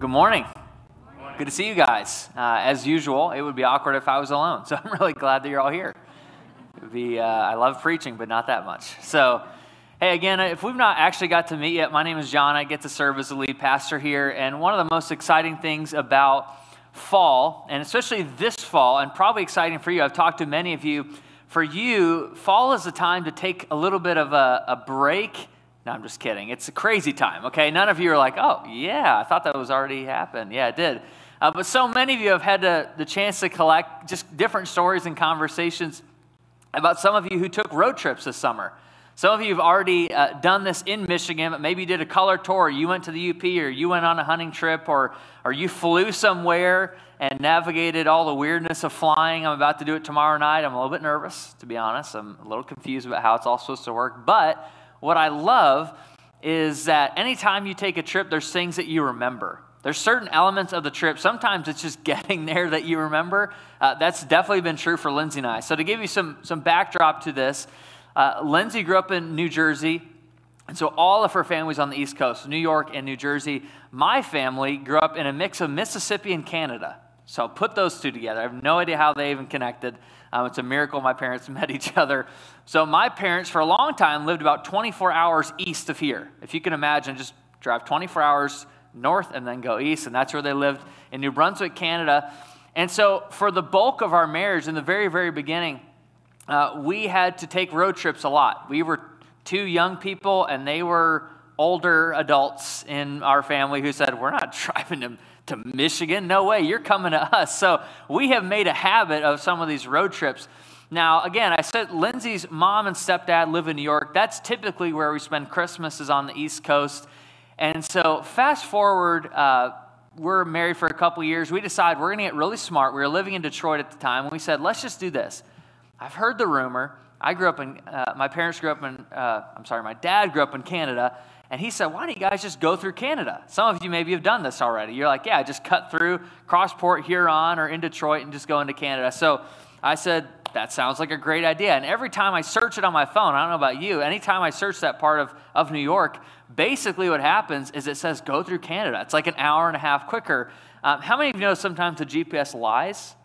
Good morning. Good to see you guys. Uh, as usual, it would be awkward if I was alone, so I'm really glad that you're all here. Be, uh, I love preaching, but not that much. So, hey, again, if we've not actually got to meet yet, my name is John. I get to serve as the lead pastor here, and one of the most exciting things about fall, and especially this fall, and probably exciting for you, I've talked to many of you. For you, fall is a time to take a little bit of a, a break no, I'm just kidding. It's a crazy time, okay? None of you are like, oh, yeah, I thought that was already happened. Yeah, it did. Uh, but so many of you have had the, the chance to collect just different stories and conversations about some of you who took road trips this summer. Some of you have already uh, done this in Michigan, but maybe you did a color tour, you went to the UP, or you went on a hunting trip, or, or you flew somewhere and navigated all the weirdness of flying. I'm about to do it tomorrow night. I'm a little bit nervous, to be honest. I'm a little confused about how it's all supposed to work. But what I love is that anytime you take a trip, there's things that you remember. There's certain elements of the trip. Sometimes it's just getting there that you remember. Uh, that's definitely been true for Lindsay and I. So, to give you some, some backdrop to this, uh, Lindsay grew up in New Jersey. And so, all of her family's on the East Coast, New York and New Jersey. My family grew up in a mix of Mississippi and Canada. So, put those two together. I have no idea how they even connected. Um, it's a miracle my parents met each other. So, my parents, for a long time, lived about 24 hours east of here. If you can imagine, just drive 24 hours north and then go east, and that's where they lived in New Brunswick, Canada. And so, for the bulk of our marriage, in the very, very beginning, uh, we had to take road trips a lot. We were two young people, and they were older adults in our family who said, We're not driving to to Michigan. No way, you're coming to us. So we have made a habit of some of these road trips. Now, again, I said Lindsay's mom and stepdad live in New York. That's typically where we spend Christmas, is on the East Coast. And so, fast forward, uh, we're married for a couple years. We decide we're going to get really smart. We were living in Detroit at the time. And we said, let's just do this. I've heard the rumor. I grew up in, uh, my parents grew up in, uh, I'm sorry, my dad grew up in Canada. And he said, Why don't you guys just go through Canada? Some of you maybe have done this already. You're like, Yeah, just cut through cross Port Huron, or in Detroit and just go into Canada. So I said, That sounds like a great idea. And every time I search it on my phone, I don't know about you, anytime I search that part of, of New York, basically what happens is it says go through Canada. It's like an hour and a half quicker. Um, how many of you know sometimes the GPS lies?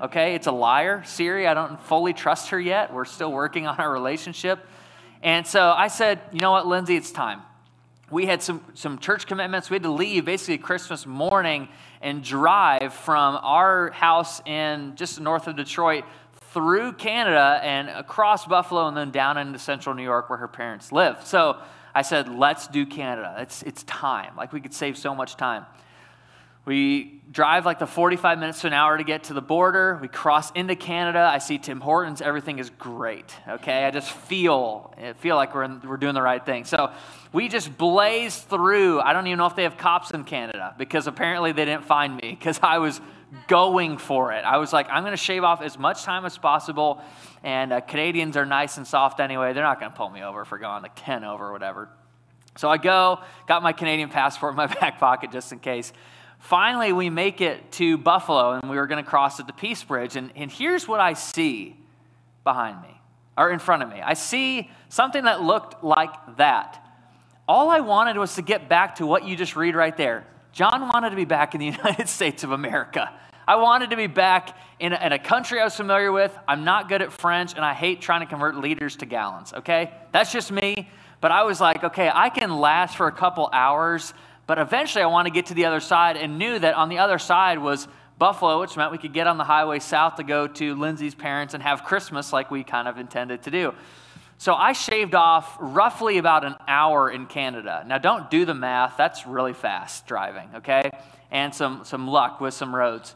Okay, it's a liar. Siri, I don't fully trust her yet. We're still working on our relationship. And so I said, you know what, Lindsay, it's time we had some, some church commitments. We had to leave basically Christmas morning and drive from our house in just north of Detroit through Canada and across Buffalo and then down into central New York where her parents live. So I said, let's do Canada. It's, it's time. Like we could save so much time. We drive like the 45 minutes to an hour to get to the border. We cross into Canada. I see Tim Hortons. Everything is great. Okay, I just feel I feel like we're in, we're doing the right thing. So we just blaze through. I don't even know if they have cops in Canada because apparently they didn't find me because I was going for it. I was like, I'm going to shave off as much time as possible. And uh, Canadians are nice and soft anyway. They're not going to pull me over for going like 10 over or whatever. So I go, got my Canadian passport in my back pocket just in case. Finally, we make it to Buffalo and we were going to cross at the Peace Bridge. And, and here's what I see behind me, or in front of me I see something that looked like that. All I wanted was to get back to what you just read right there. John wanted to be back in the United States of America. I wanted to be back in a, in a, country I was familiar with. I'm not good at French, and I hate trying to convert liters to gallons, okay? That's just me. But I was like, okay, I can last for a couple hours but eventually, I want to get to the other side and knew that on the other side was Buffalo, which meant we could get on the highway south to go to Lindsay's parents and have Christmas like we kind of intended to do. So I shaved off roughly about an hour in Canada. Now, don't do the math, that's really fast driving, okay? And some, some luck with some roads.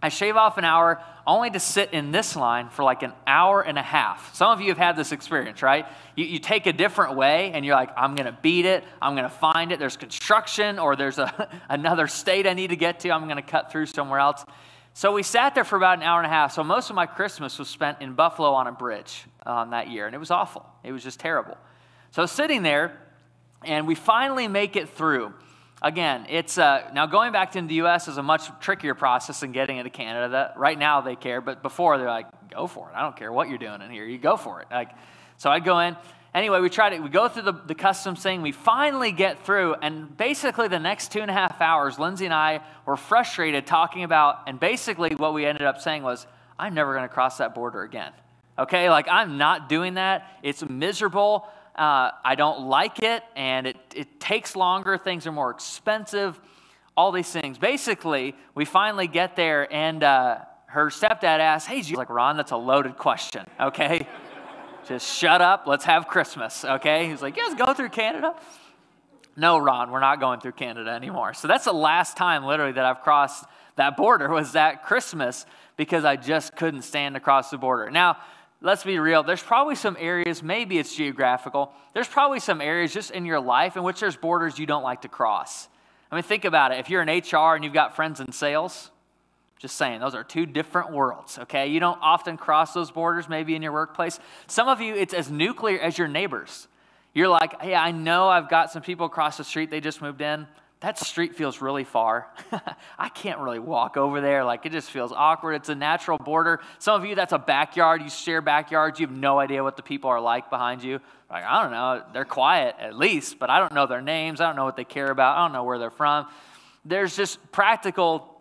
I shave off an hour only to sit in this line for like an hour and a half. Some of you have had this experience, right? You, you take a different way and you're like, I'm going to beat it. I'm going to find it. There's construction or there's a, another state I need to get to. I'm going to cut through somewhere else. So we sat there for about an hour and a half. So most of my Christmas was spent in Buffalo on a bridge um, that year, and it was awful. It was just terrible. So sitting there, and we finally make it through. Again, it's uh, now going back to the U.S. is a much trickier process than getting into Canada. That right now they care, but before they're like, go for it. I don't care what you're doing in here. You go for it. Like, so I go in, anyway, we try to we go through the, the customs thing. We finally get through, and basically the next two and a half hours, Lindsay and I were frustrated talking about, and basically what we ended up saying was, I'm never going to cross that border again. Okay, like I'm not doing that. It's miserable. Uh, I don't like it, and it, it takes longer. Things are more expensive. All these things. Basically, we finally get there, and uh, her stepdad asks, "Hey, you like Ron? That's a loaded question. Okay." Just shut up. Let's have Christmas, okay? He's like, yes, go through Canada. No, Ron, we're not going through Canada anymore. So that's the last time, literally, that I've crossed that border was that Christmas because I just couldn't stand across the border. Now, let's be real. There's probably some areas, maybe it's geographical, there's probably some areas just in your life in which there's borders you don't like to cross. I mean, think about it. If you're in HR and you've got friends in sales, just saying, those are two different worlds, okay? You don't often cross those borders maybe in your workplace. Some of you, it's as nuclear as your neighbors. You're like, hey, I know I've got some people across the street, they just moved in. That street feels really far. I can't really walk over there. Like, it just feels awkward. It's a natural border. Some of you, that's a backyard. You share backyards. You have no idea what the people are like behind you. Like, I don't know. They're quiet at least, but I don't know their names. I don't know what they care about. I don't know where they're from. There's just practical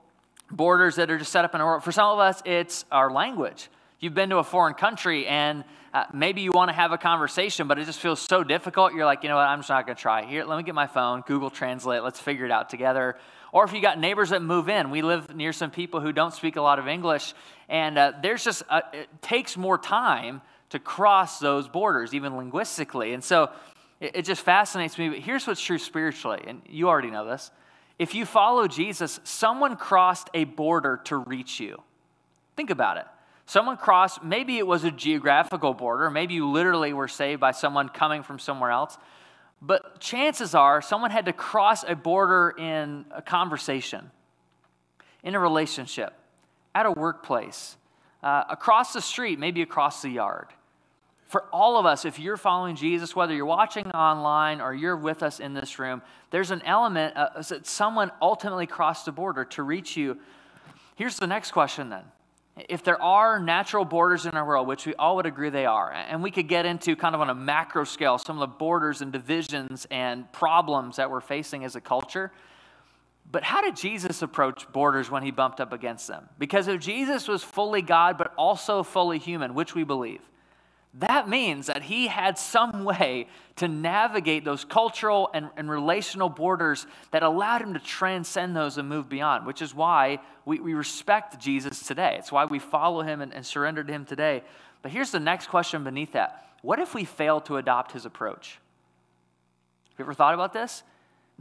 borders that are just set up in a world. For some of us, it's our language. You've been to a foreign country and uh, maybe you want to have a conversation, but it just feels so difficult. You're like, you know what, I'm just not going to try. Here, let me get my phone, Google Translate, let's figure it out together. Or if you got neighbors that move in, we live near some people who don't speak a lot of English, and uh, there's just, a, it takes more time to cross those borders, even linguistically. And so it, it just fascinates me. But here's what's true spiritually, and you already know this if you follow Jesus, someone crossed a border to reach you. Think about it. Someone crossed, maybe it was a geographical border, maybe you literally were saved by someone coming from somewhere else, but chances are someone had to cross a border in a conversation, in a relationship, at a workplace, uh, across the street, maybe across the yard for all of us, if you're following Jesus, whether you're watching online or you're with us in this room, there's an element uh, that someone ultimately crossed the border to reach you. Here's the next question then. If there are natural borders in our world, which we all would agree they are, and we could get into kind of on a macro scale some of the borders and divisions and problems that we're facing as a culture, but how did Jesus approach borders when he bumped up against them? Because if Jesus was fully God but also fully human, which we believe, that means that he had some way to navigate those cultural and, and, relational borders that allowed him to transcend those and move beyond, which is why we, we respect Jesus today. It's why we follow him and, and surrender to him today. But here's the next question beneath that What if we fail to adopt his approach? Have you ever thought about this?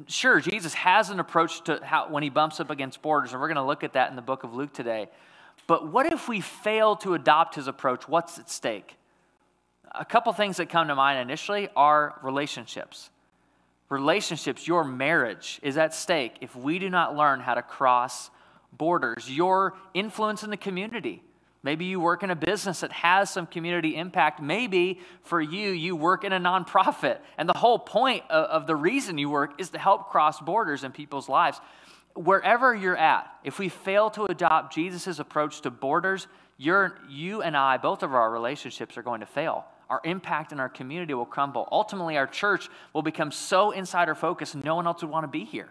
Sure, Jesus has an approach to how, when he bumps up against borders, and we're going to look at that in the book of Luke today. But what if we fail to adopt his approach? What's at stake? A couple things that come to mind initially are relationships. Relationships, your marriage is at stake if we do not learn how to cross borders. Your influence in the community. Maybe you work in a business that has some community impact. Maybe for you, you work in a nonprofit. And the whole point of, of the reason you work is to help cross borders in people's lives. Wherever you're at, if we fail to adopt Jesus' approach to borders, you and I, both of our relationships are going to fail our impact in our community will crumble. Ultimately, our church will become so insider focused, no one else would want to be here.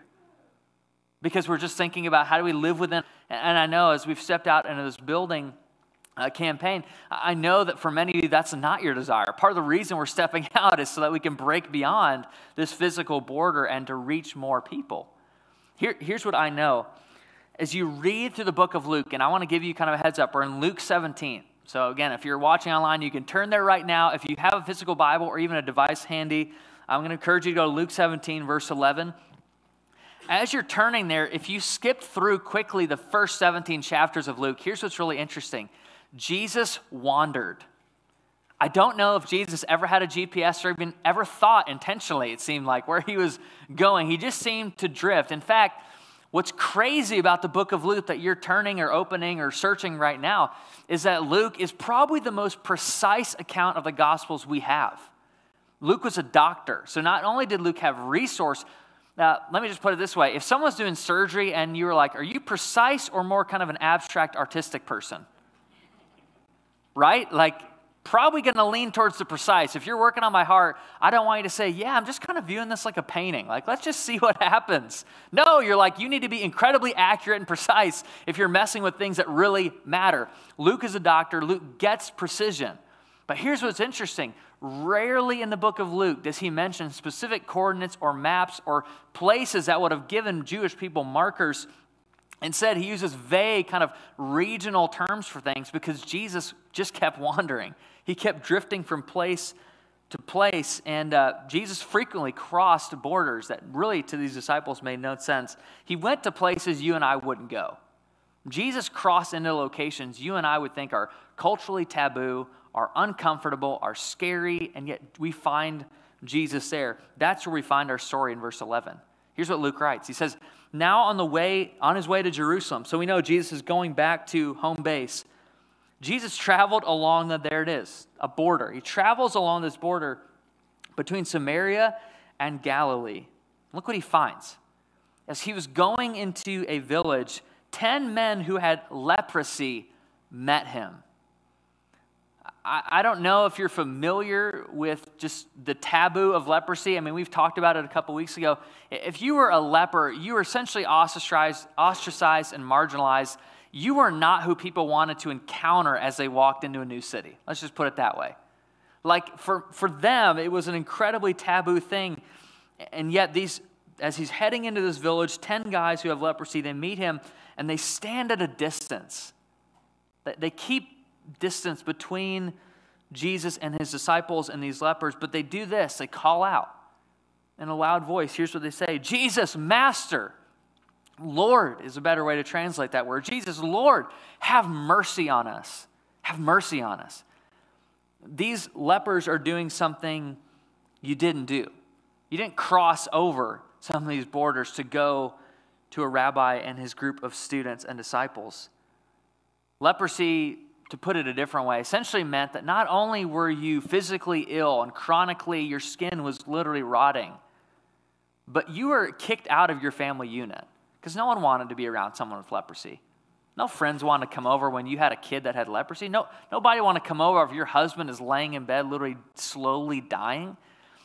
Because we're just thinking about how do we live within. And I know as we've stepped out into this building uh, campaign, I know that for many of you, that's not your desire. Part of the reason we're stepping out is so that we can break beyond this physical border and to reach more people. Here, here's what I know. As you read through the book of Luke, and I want to give you kind of a heads up, we're in Luke 17. So, again, if you're watching online, you can turn there right now. If you have a physical Bible or even a device handy, I'm going to encourage you to go to Luke 17, verse 11. As you're turning there, if you skipped through quickly the first 17 chapters of Luke, here's what's really interesting Jesus wandered. I don't know if Jesus ever had a GPS or even ever thought intentionally, it seemed like, where he was going. He just seemed to drift. In fact, What's crazy about the book of Luke that you're turning or opening or searching right now is that Luke is probably the most precise account of the Gospels we have. Luke was a doctor. So not only did Luke have resource, now let me just put it this way if someone's doing surgery and you were like, are you precise or more kind of an abstract artistic person? Right? Like, probably going to lean towards the precise. If you're working on my heart, I don't want you to say, Yeah, I'm just kind of viewing this like a painting. Like, let's just see what happens. No, you're like, you need to be incredibly accurate and precise if you're messing with things that really matter. Luke is a doctor, Luke gets precision. But here's what's interesting rarely in the book of Luke does he mention specific coordinates or maps or places that would have given Jewish people markers Instead, he uses vague, kind of regional terms for things because Jesus just kept wandering. He kept drifting from place to place, and uh, Jesus frequently crossed borders that really to these disciples made no sense. He went to places you and I wouldn't go. Jesus crossed into locations you and I would think are culturally taboo, are uncomfortable, are scary, and yet we find Jesus there. That's where we find our story in verse 11. Here's what Luke writes He says, Now on the way, on his way to Jerusalem, so we know Jesus is going back to home base. Jesus traveled along the, there it is, a border. He travels along this border between Samaria and Galilee. Look what he finds. As he was going into a village, 10 men who had leprosy met him. I, don't know if you're familiar with just the taboo of leprosy. I mean, we've talked about it a couple weeks ago. If you were a leper, you were essentially ostracized, ostracized and marginalized. You are not who people wanted to encounter as they walked into a new city. Let's just put it that way. Like for, for them, it was an incredibly taboo thing. And yet, these, as he's heading into this village, 10 guys who have leprosy, they meet him and they stand at a distance. They keep distance between Jesus and his disciples and these lepers, but they do this they call out in a loud voice. Here's what they say Jesus, Master. Lord is a better way to translate that word. Jesus, Lord, have mercy on us. Have mercy on us. These lepers are doing something you didn't do. You didn't cross over some of these borders to go to a rabbi and his group of students and disciples. Leprosy to put it a different way, essentially meant that not only were you physically ill and chronically your skin was literally rotting, but you were kicked out of your family unit because no one wanted to be around someone with leprosy. No friends wanted to come over when you had a kid that had leprosy. No, nobody wanted to come over if your husband is laying in bed, literally slowly dying.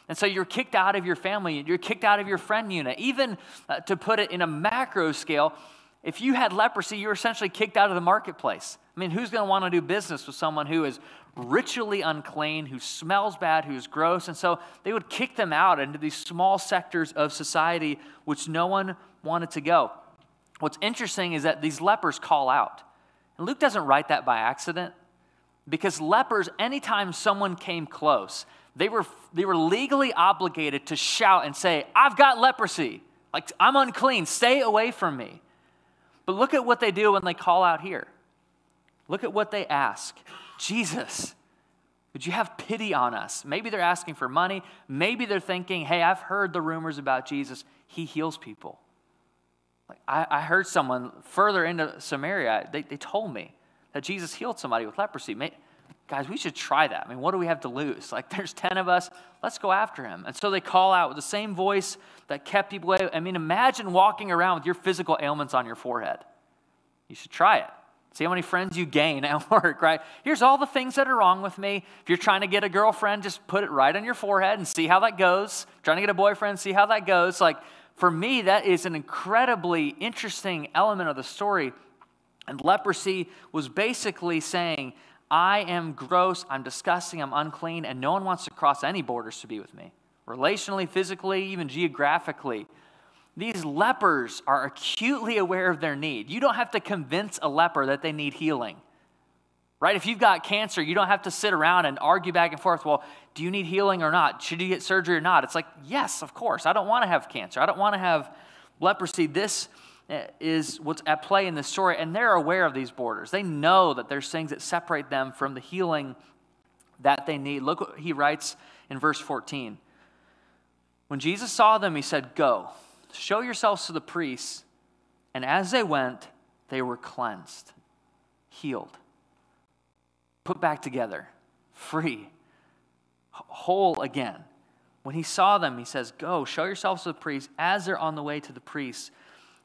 And so you're kicked out of your family, you're kicked out of your friend unit. Even uh, to put it in a macro scale, if you had leprosy, you're essentially kicked out of the marketplace. I mean, who's going to want to do business with someone who is ritually unclean, who smells bad, who's gross? And so they would kick them out into these small sectors of society which no one wanted to go. What's interesting is that these lepers call out. And Luke doesn't write that by accident because lepers, anytime someone came close, they were, they were legally obligated to shout and say, I've got leprosy. Like, I'm unclean. Stay away from me. But look at what they do when they call out here. Look at what they ask Jesus, would you have pity on us? Maybe they're asking for money. Maybe they're thinking, hey, I've heard the rumors about Jesus. He heals people. Like, I, I heard someone further into Samaria, they, they told me that Jesus healed somebody with leprosy. May, guys, we should try that. I mean, what do we have to lose? Like, there's 10 of us. Let's go after him. And so they call out with the same voice that kept people away. I mean, imagine walking around with your physical ailments on your forehead. You should try it. See how many friends you gain at work, right? Here's all the things that are wrong with me. If you're trying to get a girlfriend, just put it right on your forehead and see how that goes. Trying to get a boyfriend, see how that goes. Like, for me, that is an incredibly interesting element of the story. And leprosy was basically saying, I am gross, I'm disgusting, I'm unclean, and no one wants to cross any borders to be with me. Relationally, physically, even geographically. These lepers are acutely aware of their need. You don't have to convince a leper that they need healing. Right? If you've got cancer, you don't have to sit around and argue back and forth. Well, do you need healing or not? Should you get surgery or not? It's like, yes, of course. I don't want to have cancer. I don't want to have leprosy. This is what's at play in this story, and they're aware of these borders. They know that there's things that separate them from the healing that they need. Look what he writes in verse 14. When Jesus saw them, he said, Go, show yourselves to the priests. And as they went, they were cleansed, healed, put back together, free, whole again. When he saw them, he says, Go, show yourselves to the priests. As they're on the way to the priests,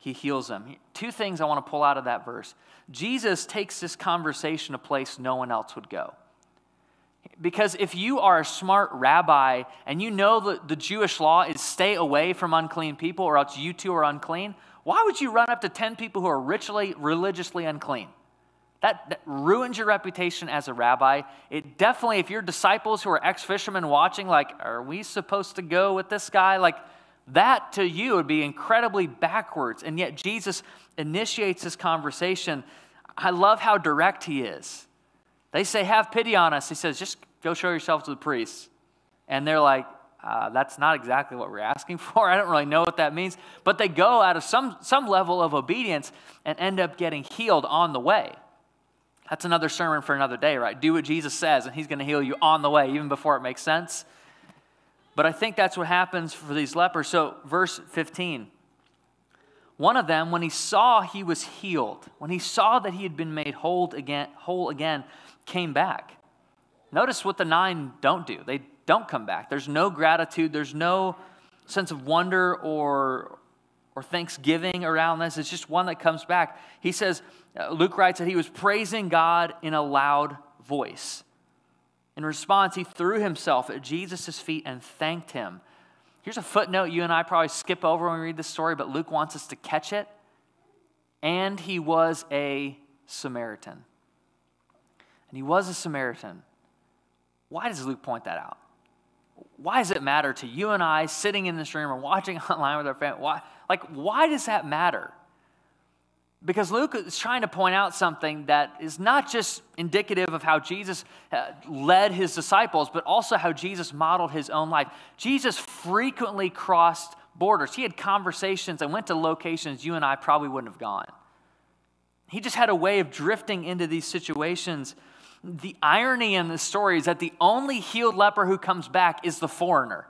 he heals them. Two things I want to pull out of that verse. Jesus takes this conversation a place no one else would go. Because if you are a smart rabbi and you know that the Jewish law is stay away from unclean people or else you too are unclean, why would you run up to 10 people who are ritually, religiously unclean? That, that, ruins your reputation as a rabbi. It definitely, if your disciples who are ex fishermen watching, like, are we supposed to go with this guy? Like, that to you would be incredibly backwards. And yet, Jesus initiates this conversation. I love how direct he is. They say, Have pity on us. He says, Just go show yourself to the priests. And they're like, uh, That's not exactly what we're asking for. I don't really know what that means. But they go out of some, some level of obedience and end up getting healed on the way. That's another sermon for another day, right? Do what Jesus says, and he's going to heal you on the way, even before it makes sense. But I think that's what happens for these lepers. So, verse 15. One of them, when he saw he was healed, when he saw that he had been made whole again, whole again, came back. Notice what the nine don't do. They don't come back. There's no gratitude, there's no sense of wonder or, or thanksgiving around this. It's just one that comes back. He says, uh, Luke writes that he was praising God in a loud voice. In response, he threw himself at Jesus' feet and thanked him. Here's a footnote you and I probably skip over when we read this story, but Luke wants us to catch it. And he was a Samaritan. And he was a Samaritan. Why does Luke point that out? Why does it matter to you and I sitting in this room or watching online with our family? Why, like, why does that matter? Because Luke is trying to point out something that is not just indicative of how Jesus uh, led his disciples, but also how Jesus modeled his own life. Jesus frequently crossed borders. He had conversations and went to locations you and I probably wouldn't have gone. He just had a way of drifting into these situations. The irony in the story is that the only healed leper who comes back is the foreigner.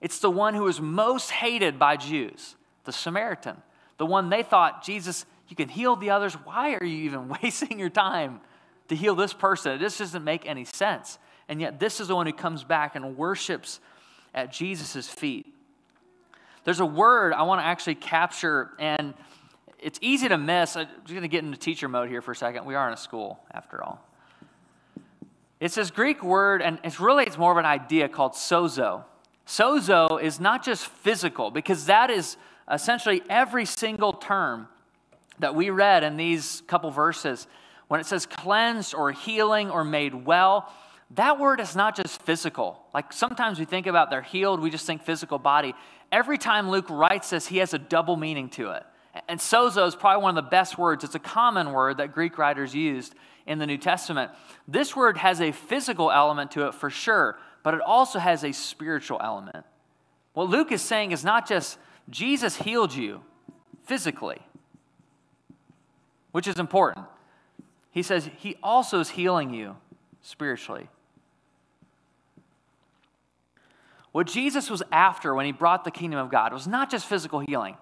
It's the one who is most hated by Jews, the Samaritan, the one they thought Jesus you can heal the others. Why are you even wasting your time to heal this person? This doesn't make any sense. And yet, this is the one who comes back and worships at Jesus' feet. There's a word I want to actually capture, and it's easy to miss. I'm just going to get into teacher mode here for a second. We are in a school, after all. It's this Greek word, and it's really it's more of an idea called sozo. Sozo is not just physical, because that is essentially every single term that we read in these couple verses, when it says cleansed or healing or made well, that word is not just physical. Like sometimes we think about they're healed, we just think physical body. Every time Luke writes this, he has a double meaning to it. And sozo is probably one of the best words. It's a common word that Greek writers used in the New Testament. This word has a physical element to it for sure, but it also has a spiritual element. What Luke is saying is not just Jesus healed you physically, which is important. He says he also is healing you spiritually. What Jesus was after when he brought the kingdom of God was not just physical healing.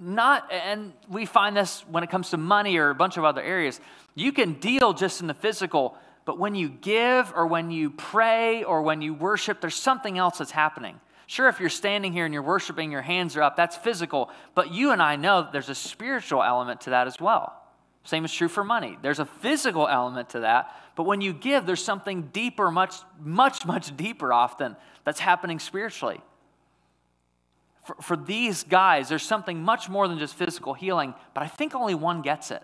Not and we find this when it comes to money or a bunch of other areas. You can deal just in the physical, but when you give or when you pray or when you worship, there's something else that's happening. Sure, if you're standing here and you're worshiping, your hands are up, that's physical, but you and I know there's a spiritual element to that as well. Same is true for money. There's a physical element to that, but when you give, there's something deeper, much, much, much deeper often that's happening spiritually. For, for these guys, there's something much more than just physical healing, but I think only one gets it.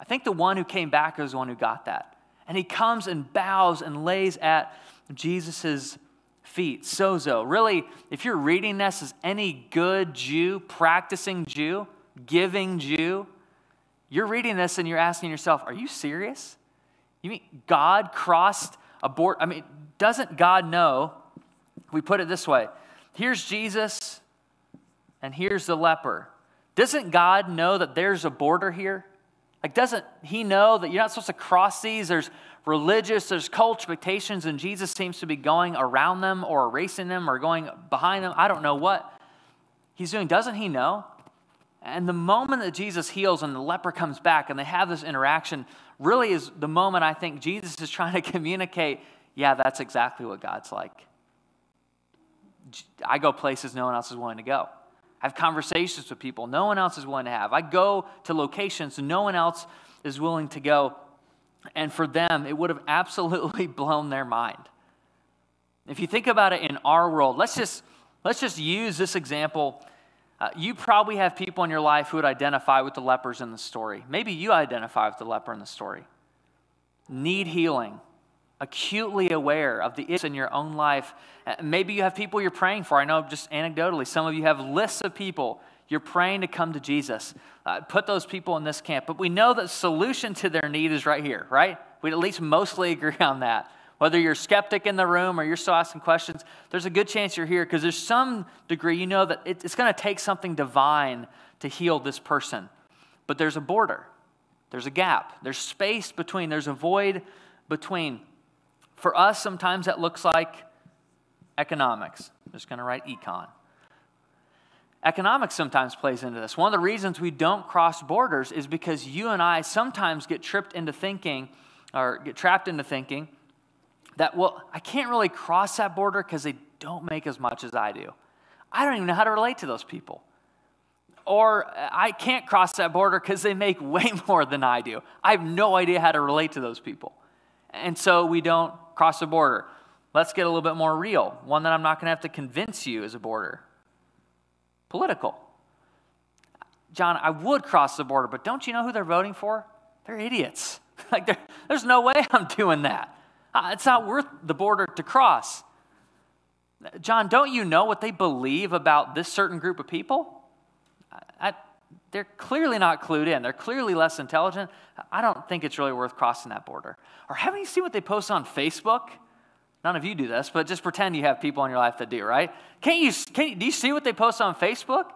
I think the one who came back is the one who got that. And he comes and bows and lays at Jesus' feet. Sozo. Really, if you're reading this as any good Jew, practicing Jew, giving Jew, you're reading this and you're asking yourself, are you serious? You mean God crossed a border? I mean, doesn't God know? We put it this way here's Jesus and here's the leper. Doesn't God know that there's a border here? Like, doesn't He know that you're not supposed to cross these? There's religious, there's cult expectations, and Jesus seems to be going around them or erasing them or going behind them. I don't know what He's doing. Doesn't He know? And the moment that Jesus heals and the leper comes back and they have this interaction, really is the moment I think Jesus is trying to communicate yeah, that's exactly what God's like. I go places no one else is willing to go. I have conversations with people no one else is willing to have. I go to locations no one else is willing to go. And for them, it would have absolutely blown their mind. If you think about it in our world, let's just, let's just use this example. Uh, you probably have people in your life who would identify with the lepers in the story. Maybe you identify with the leper in the story. Need healing, acutely aware of the issues in your own life. Uh, maybe you have people you're praying for. I know just anecdotally, some of you have lists of people you're praying to come to Jesus. Uh, put those people in this camp. But we know the solution to their need is right here, right? We at least mostly agree on that. Whether you're a skeptic in the room or you're still asking questions, there's a good chance you're here because there's some degree you know that it's going to take something divine to heal this person. But there's a border, there's a gap, there's space between, there's a void between. For us, sometimes that looks like economics. I'm just going to write econ. Economics sometimes plays into this. One of the reasons we don't cross borders is because you and I sometimes get tripped into thinking or get trapped into thinking that, well, I can't really cross that border because they don't make as much as I do. I don't even know how to relate to those people. Or uh, I can't cross that border because they make way more than I do. I have no idea how to relate to those people. And so we don't cross the border. Let's get a little bit more real. One that I'm not going to have to convince you is a border political. John, I would cross the border, but don't you know who they're voting for? They're idiots. like, there's no way I'm doing that. Uh, it's not worth the border to cross. John, don't you know what they believe about this certain group of people? I, they're clearly not clued in. They're clearly less intelligent. I don't think it's really worth crossing that border. Or haven't you seen what they post on Facebook? None of you do this, but just pretend you have people in your life that do, right? Can't you, can't do you see what they post on Facebook?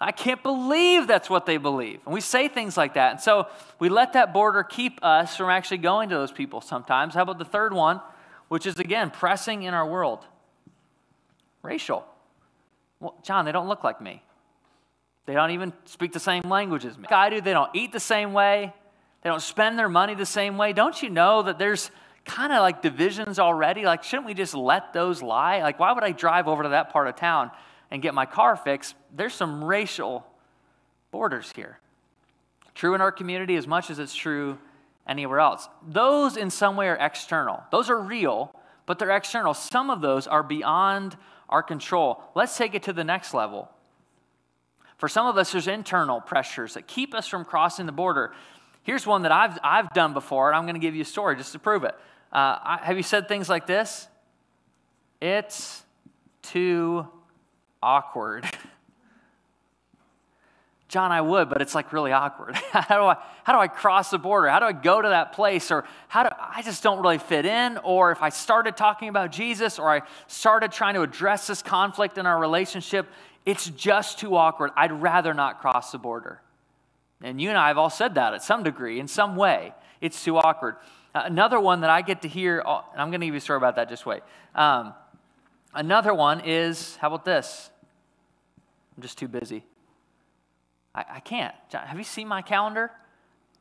I can't believe that's what they believe. And we say things like that. And so we let that border keep us from actually going to those people sometimes. How about the third one, which is again pressing in our world? Racial. Well, John, they don't look like me. They don't even speak the same language as me. I do. They don't eat the same way. They don't spend their money the same way. Don't you know that there's kind of like divisions already. Like, shouldn't we just let those lie? Like, why would I drive over to that part of town and get my car fixed? There's some racial borders here. True in our community as much as it's true anywhere else. Those in some way are external, those are real, but they're external. Some of those are beyond our control. Let's take it to the next level. For some of us, there's internal pressures that keep us from crossing the border. Here's one that I've, I've done before, and I'm going to give you a story just to prove it. Uh, I, have you said things like this? It's too awkward. John, I would, but it's like really awkward. how, do I, how do I cross the border? How do I go to that place? Or how do I just don't really fit in? Or if I started talking about Jesus or I started trying to address this conflict in our relationship, it's just too awkward. I'd rather not cross the border. And you and I have all said that at some degree, in some way. It's too awkward. Uh, another one that I get to hear, uh, and I'm going to give you a story about that, just wait. Um, another one is, how about this? I'm just too busy. I, I can't. Have you seen my calendar?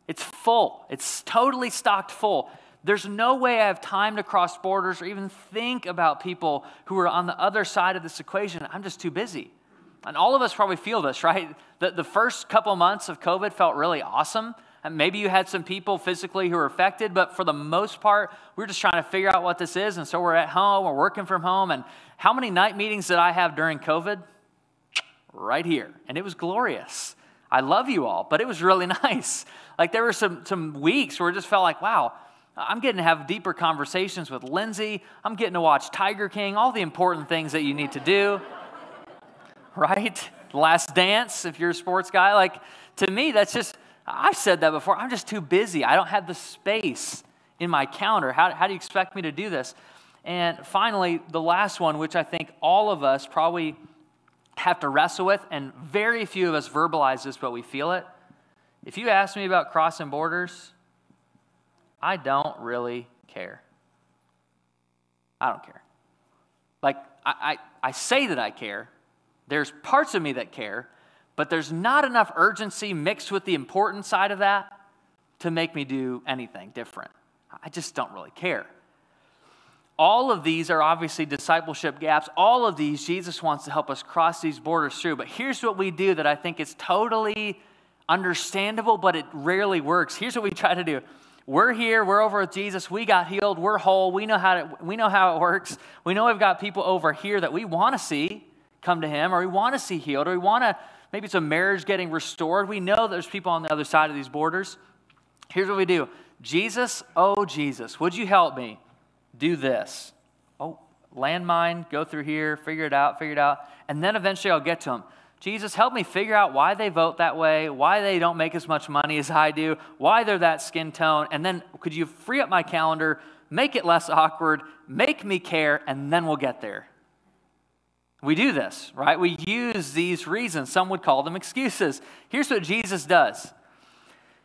It's full, it's totally stocked full. There's no way I have time to cross borders or even think about people who are on the other side of this equation. I'm just too busy. And all of us probably feel this, right? The, the first couple months of COVID felt really awesome. Maybe you had some people physically who were affected, but for the most part, we're just trying to figure out what this is. And so we're at home, we're working from home. And how many night meetings did I have during COVID? Right here. And it was glorious. I love you all, but it was really nice. Like there were some, some weeks where it just felt like, wow, I'm getting to have deeper conversations with Lindsay. I'm getting to watch Tiger King, all the important things that you need to do right? Last dance, if you're a sports guy. Like, to me, that's just, I've said that before. I'm just too busy. I don't have the space in my calendar. How, how do you expect me to do this? And finally, the last one, which I think all of us probably have to wrestle with, and very few of us verbalize this, but we feel it. If you ask me about crossing borders, I don't really care. I don't care. Like, I, I, I say that I care, there's parts of me that care, but there's not enough urgency mixed with the important side of that to make me do anything different. I just don't really care. All of these are obviously discipleship gaps. All of these, Jesus wants to help us cross these borders through. But here's what we do that I think is totally understandable, but it rarely works. Here's what we try to do we're here, we're over with Jesus, we got healed, we're whole, we know how, to, we know how it works. We know we've got people over here that we want to see come to Him, or we want to see healed, or we want to, maybe it's a marriage getting restored. We know there's people on the other side of these borders. Here's what we do Jesus, oh Jesus, would you help me do this? Oh, landmine, go through here, figure it out, figure it out. And then eventually I'll get to them. Jesus, help me figure out why they vote that way, why they don't make as much money as I do, why they're that skin tone. And then could you free up my calendar, make it less awkward, make me care, and then we'll get there. We do this, right? We use these reasons. Some would call them excuses. Here's what Jesus does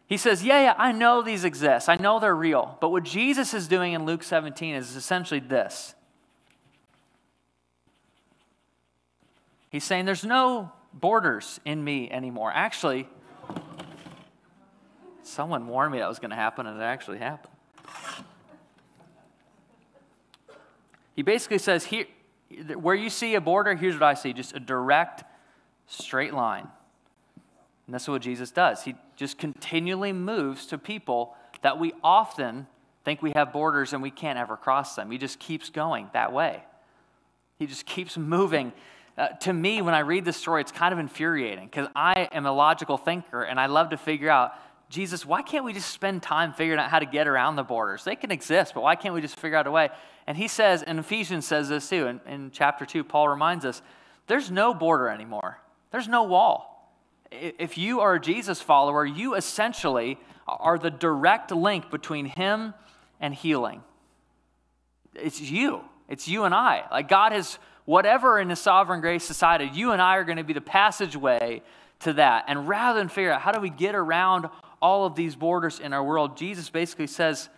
He says, Yeah, yeah, I know these exist. I know they're real. But what Jesus is doing in Luke 17 is essentially this He's saying, There's no borders in me anymore. Actually, someone warned me that was going to happen, and it actually happened. He basically says, Here, where you see a border, here's what I see just a direct, straight line. And that's what Jesus does. He just continually moves to people that we often think we have borders and we can't ever cross them. He just keeps going that way. He just keeps moving. Uh, to me, when I read this story, it's kind of infuriating because I am a logical thinker and I love to figure out Jesus, why can't we just spend time figuring out how to get around the borders? They can exist, but why can't we just figure out a way? And he says, and Ephesians says this too, in, in chapter 2, Paul reminds us there's no border anymore, there's no wall. If you are a Jesus follower, you essentially are the direct link between him and healing. It's you, it's you and I. Like God has, whatever in his sovereign grace decided, you and I are going to be the passageway to that. And rather than figure out how do we get around all of these borders in our world, Jesus basically says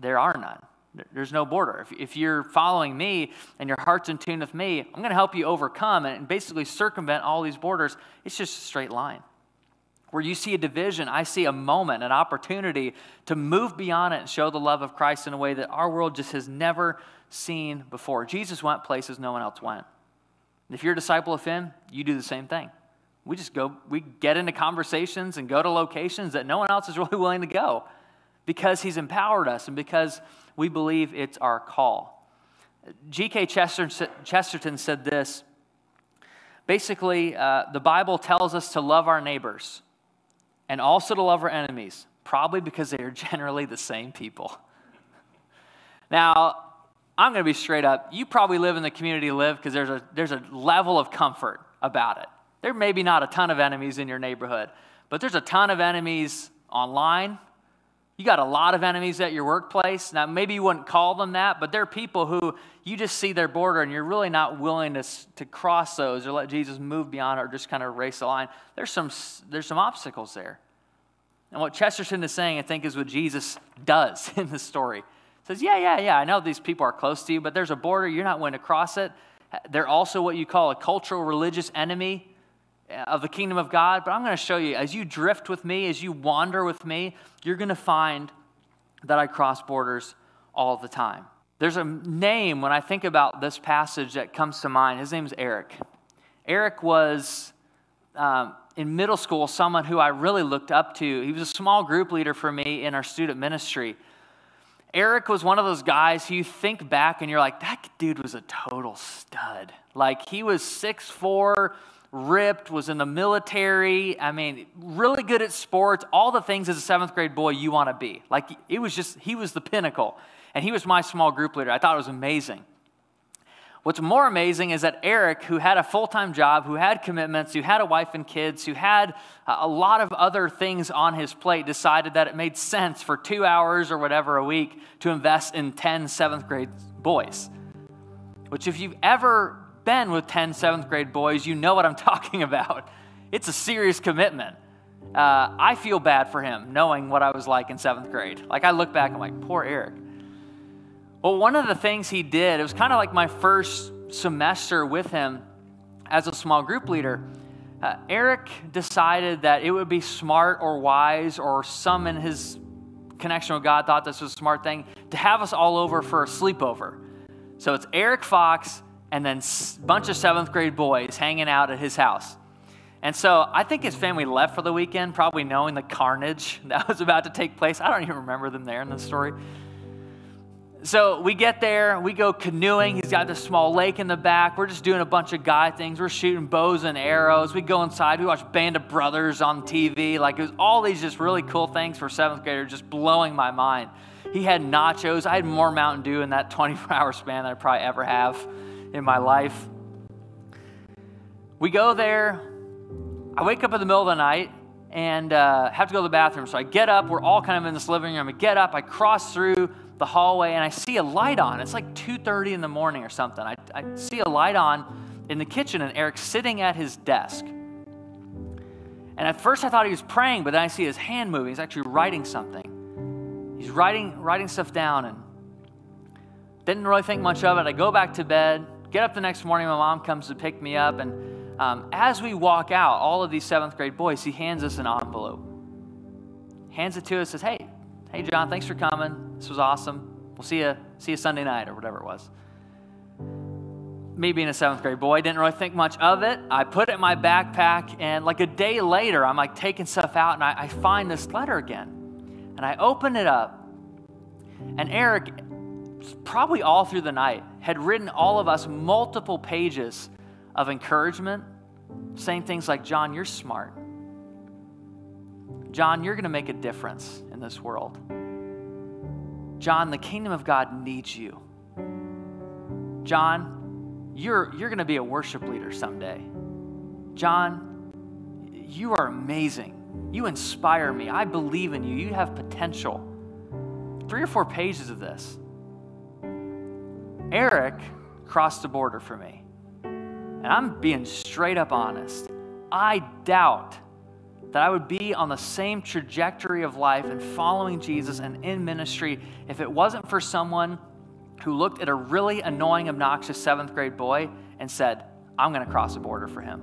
there are none. There's no border. If, if you're following me and your heart's in tune with me, I'm going to help you overcome and basically circumvent all these borders. It's just a straight line. Where you see a division, I see a moment, an opportunity to move beyond it and show the love of Christ in a way that our world just has never seen before. Jesus went places no one else went. And if you're a disciple of Him, you do the same thing. We just go, we get into conversations and go to locations that no one else is really willing to go because He's empowered us and because we believe it's our call. G.K. Chesterton said this basically, uh, the Bible tells us to love our neighbors and also to love our enemies, probably because they are generally the same people. now, I'm going to be straight up. You probably live in the community you live because there's a, there's a level of comfort about it. There may be not a ton of enemies in your neighborhood, but there's a ton of enemies online. You got a lot of enemies at your workplace. Now, maybe you wouldn't call them that, but they're people who you just see their border and you're really not willing to, to cross those or let Jesus move beyond or just kind of race the line. There's some, there's some obstacles there. And what Chesterton is saying, I think, is what Jesus does in the story says, Yeah, yeah, yeah, I know these people are close to you, but there's a border. You're not willing to cross it. They're also what you call a cultural religious enemy of the kingdom of God. But I'm going to show you, as you drift with me, as you wander with me, you're going to find that I cross borders all the time. There's a name when I think about this passage that comes to mind. His name is Eric. Eric was um, in middle school someone who I really looked up to. He was a small group leader for me in our student ministry. Eric was one of those guys who you think back and you're like, that dude was a total stud. Like, he was 6'4, ripped, was in the military. I mean, really good at sports, all the things as a seventh grade boy you want to be. Like, it was just, he was the pinnacle. And he was my small group leader. I thought it was amazing. What's more amazing is that Eric, who had a full time job, who had commitments, who had a wife and kids, who had a lot of other things on his plate, decided that it made sense for two hours or whatever a week to invest in 10 seventh grade boys. Which, if you've ever been with 10 seventh grade boys, you know what I'm talking about. It's a serious commitment. Uh, I feel bad for him knowing what I was like in seventh grade. Like, I look back, I'm like, poor Eric. Well, one of the things he did, it was kind of like my first semester with him as a small group leader. Uh, Eric decided that it would be smart or wise, or some in his connection with God thought this was a smart thing, to have us all over for a sleepover. So it's Eric Fox and then a bunch of seventh grade boys hanging out at his house. And so I think his family left for the weekend, probably knowing the carnage that was about to take place. I don't even remember them there in the story. So we get there, we go canoeing. He's got this small lake in the back. We're just doing a bunch of guy things. We're shooting bows and arrows. We go inside. We watch Band of Brothers on TV. Like it was all these just really cool things for seventh grader, just blowing my mind. He had nachos. I had more Mountain Dew in that 24 hour span than I probably ever have in my life. We go there. I wake up in the middle of the night and uh, have to go to the bathroom. So I get up. We're all kind of in this living room. I get up. I cross through the hallway and I see a light on. It's like 2:30 in the morning or something. I, I see a light on in the kitchen and Eric's sitting at his desk. And at first I thought he was praying, but then I see his hand moving. He's actually writing something. He's writing writing stuff down and didn't really think much of it. I go back to bed, get up the next morning, my mom comes to pick me up, and um, as we walk out, all of these seventh grade boys, he hands us an envelope. Hands it to us, says, Hey, Hey, John, thanks for coming. This was awesome. We'll see you, see you Sunday night or whatever it was. Me being a seventh grade boy, didn't really think much of it. I put it in my backpack, and like a day later, I'm like taking stuff out, and I, I find this letter again. And I open it up, and Eric, probably all through the night, had written all of us multiple pages of encouragement, saying things like, John, you're smart. John, you're going to make a difference in this world. John, the kingdom of God needs you. John, you're, you're going to be a worship leader someday. John, you are amazing. You inspire me. I believe in you. You have potential. Three or four pages of this. Eric crossed the border for me. And I'm being straight up honest. I doubt that I would be on the same trajectory of life and following Jesus and in ministry if it wasn't for someone who looked at a really annoying, obnoxious seventh grade boy and said, I'm going to cross the border for him.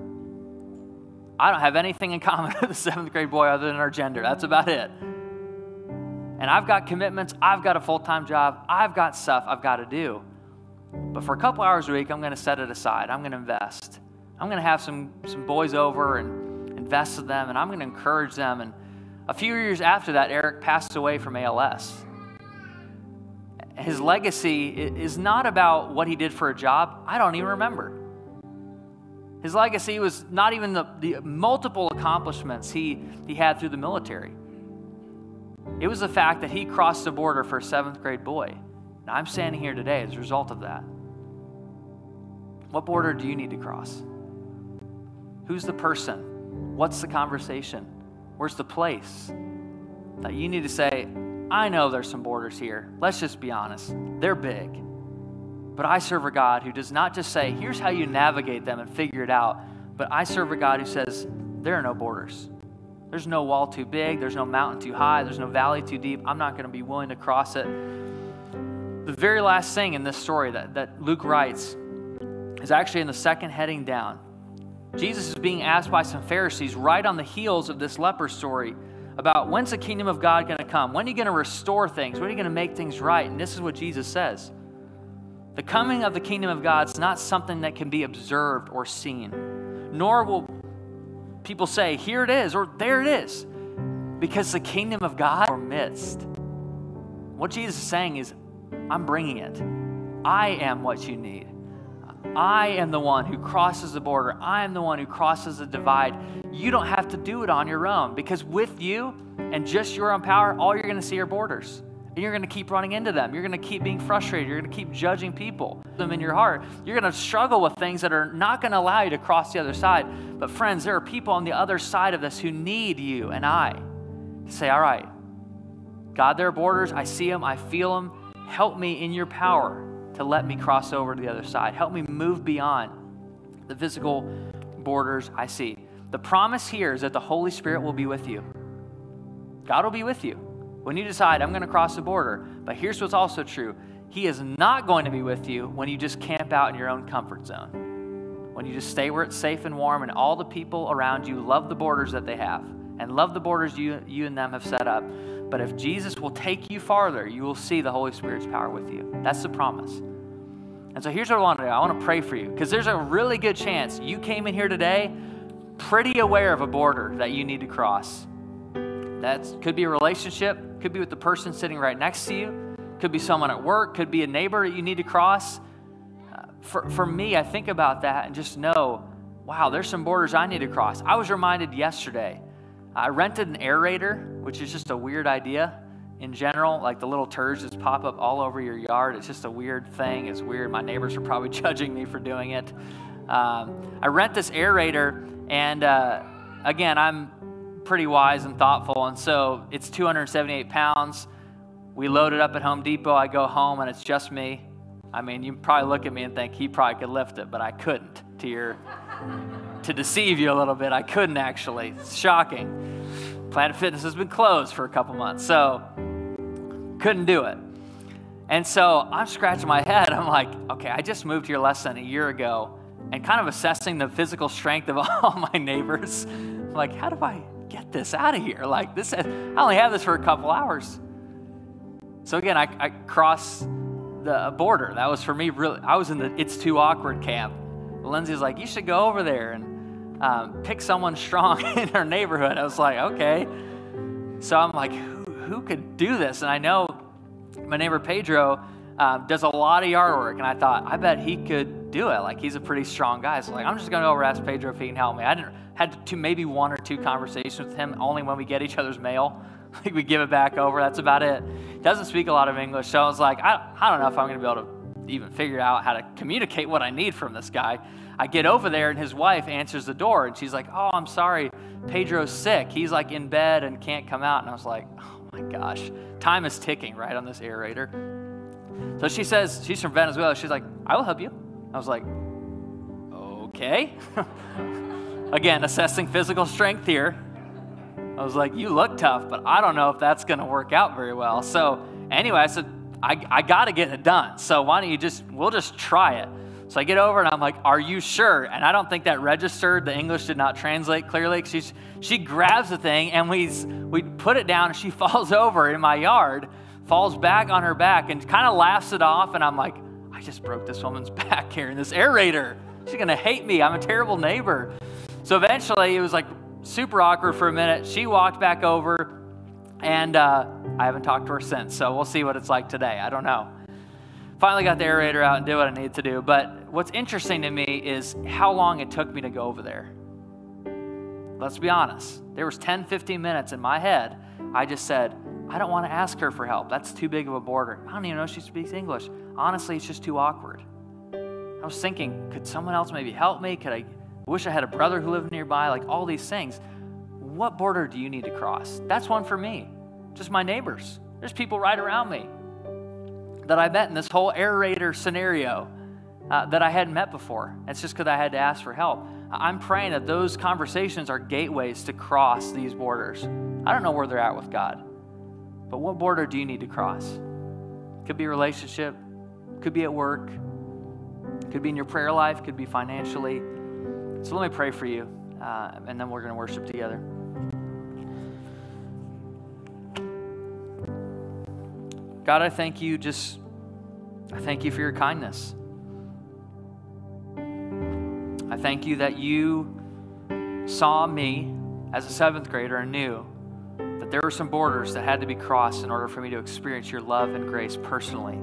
I don't have anything in common with the seventh grade boy other than our gender. That's about it. And I've got commitments, I've got a full time job, I've got stuff I've got to do. But for a couple hours a week, I'm going to set it aside. I'm going to invest. I'm going to have some, some boys over and invest in them and I'm going to encourage them. And a few years after that, Eric passed away from ALS. His legacy is not about what he did for a job. I don't even remember. His legacy was not even the, the multiple accomplishments he, he had through the military. It was the fact that he crossed the border for a seventh grade boy. I'm standing here today as a result of that. What border do you need to cross? Who's the person What's the conversation? Where's the place? That you need to say, I know there's some borders here. Let's just be honest. They're big. But I serve a God who does not just say, here's how you navigate them and figure it out, but I serve a God who says, there are no borders. There's no wall too big, there's no mountain too high, there's no valley too deep. I'm not going to be willing to cross it. The very last thing in this story that, that Luke writes is actually in the second heading down. Jesus is being asked by some Pharisees right on the heels of this leper story about when's the kingdom of God going to come? When are you going to restore things? When are you going to make things right? And this is what Jesus says The coming of the kingdom of God is not something that can be observed or seen, nor will people say, here it is, or there it is, because the kingdom of God is our midst. What Jesus is saying is, I'm bringing it. I am what you need. I am the one who crosses the border. I am the one who crosses the divide. You don't have to do it on your own because with you and just your own power, all you're going to see are borders. And you're going to keep running into them. You're going to keep being frustrated. You're going to keep judging people, them in your heart. You're going to struggle with things that are not going to allow you to cross the other side. But, friends, there are people on the other side of this who need you and I to say, All right, God, there are borders. I see them. I feel them. Help me in your power to let me cross over to the other side. Help me move beyond the physical borders I see. The promise here is that the Holy Spirit will be with you. God will be with you when you decide, I'm going to cross the border. But here's what's also true He is not going to be with you when you just camp out in your own comfort zone. When you just stay where it's safe and warm and all the people around you love the borders that they have and love the borders you, you and them have set up. But if Jesus will take you farther, you will see the Holy Spirit's power with you. That's the promise. And so here's what I want to do I want to pray for you because there's a really good chance you came in here today pretty aware of a border that you need to cross. That could be a relationship, could be with the person sitting right next to you, could be someone at work, could be a neighbor that you need to cross. Uh, for, for me, I think about that and just know, wow, there's some borders I need to cross. I was reminded yesterday, I rented an aerator, which is just a weird idea in general. Like the little turds just pop up all over your yard. It's just a weird thing. It's weird. My neighbors are probably judging me for doing it. Um, I rent this aerator, and uh, again, I'm pretty wise and thoughtful. And so it's 278 pounds. We load it up at Home Depot. I go home and it's just me. I mean, you probably look at me and think he probably could lift it, but I couldn't. To your, to deceive you a little bit, I couldn't actually. It's shocking. Planet Fitness has been closed for a couple months, so couldn't do it. And so I'm scratching my head. I'm like, okay, I just moved here less than a year ago, and kind of assessing the physical strength of all my neighbors. I'm like, how do I get this out of here. Like this, I only have this for a couple hours. So again, I, I the border. That was for me really. I was in the it's too awkward camp. Lindsay was like, you should go over there and um, pick someone strong in our neighborhood. I was like, okay. So I'm like, who, who could do this? And I know my neighbor Pedro um, does a lot of yard work, and I thought, I bet he could do it. Like he's a pretty strong guy. So like, I'm just gonna go over ask Pedro if he can help me. I didn't had to maybe one or two conversations with him only when we get each other's mail. Like we give it back over. That's about it. He doesn't speak a lot of English, so I was like, I, I don't know if I'm gonna be able to even figure out how to communicate what I need from this guy. I get over there and his wife answers the door and she's like, Oh, I'm sorry, Pedro's sick. He's like in bed and can't come out. And I was like, Oh my gosh, time is ticking right on this aerator. So she says, she's from Venezuela. She's like, I will help you. I was like, okay. Again, assessing physical strength here. I was like, you look tough, but I don't know if that's going to work out very well. So anyway, I said, I, I got to get it done. So why don't you just, we'll just try it. So I get over and I'm like, are you sure? And I don't think that registered. The English did not translate clearly. She's, she grabs the thing and we, we put it down and she falls over in my yard falls back on her back and kind of laughs it off. And I'm like, I just broke this woman's back here in this aerator. She's going to hate me. I'm a terrible neighbor. So eventually, it was like super awkward for a minute. She walked back over, and uh, I haven't talked to her since. So we'll see what it's like today. I don't know. Finally, got the aerator out and did what I needed to do. But what's interesting to me is how long it took me to go over there. Let's be honest. There was 10, 15 minutes in my head. I just said, I don't want to ask her for help. That's too big of a border. I don't even know if she speaks English. Honestly, it's just too awkward. I was thinking, could someone else maybe help me? Could I wish I had a brother who lived nearby? Like all these things. What border do you need to cross? That's one for me. Just my neighbors. There's people right around me that I met in this whole aerator scenario uh, that I hadn't met before. It's just because I had to ask for help. I'm praying that those conversations are gateways to cross these borders. I don't know where they're at with God. But what border do you need to cross? Could be relationship, could be at work, could be in your prayer life, could be financially. So let me pray for you, uh, and then we're going to worship together. God, I thank you just, I thank you for your kindness. I thank you that you saw me as a seventh grader and knew that there were some borders that had to be crossed in order for me to experience your love and grace personally.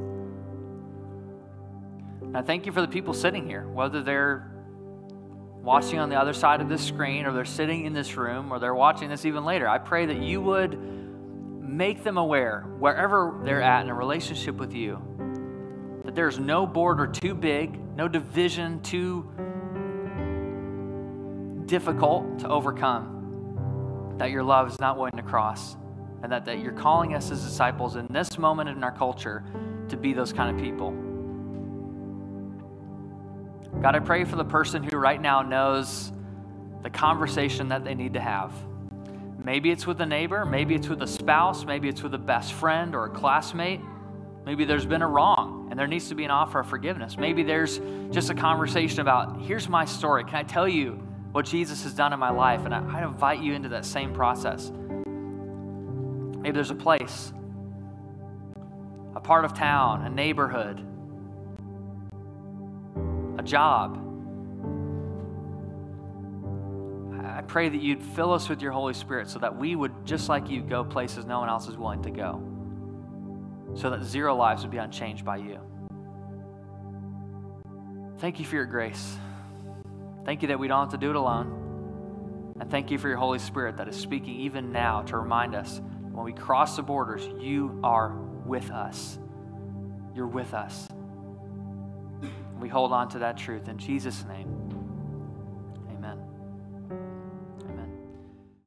And I thank you for the people sitting here, whether they're watching on the other side of this screen or they're sitting in this room or they're watching this even later. I pray that you would make them aware, wherever they're at in a relationship with you, that there's no border too big, no division too difficult to overcome that your love is not willing to cross, and that, that you're calling us as disciples in this moment in our culture to be those kind of people. God, I pray for the person who right now knows the conversation that they need to have. Maybe it's with a neighbor, maybe it's with a spouse, maybe it's with a best friend or a classmate. Maybe there's been a wrong and there needs to be an offer of forgiveness. Maybe there's just a conversation about, here's my story. Can I tell you what Jesus has done in my life. And I, I invite you into that same process. Maybe there's a place, a part of town, a neighborhood, a job. I pray that you'd fill us with your Holy Spirit so that we would, just like you, go places no one else is willing to go. So that zero lives would be unchanged by you. Thank you for your grace. Thank you that we don't have to do it alone. And thank you for your Holy Spirit that is speaking even now to remind us when we cross the borders, you are with us. You're with us. We hold on to that truth in Jesus' name.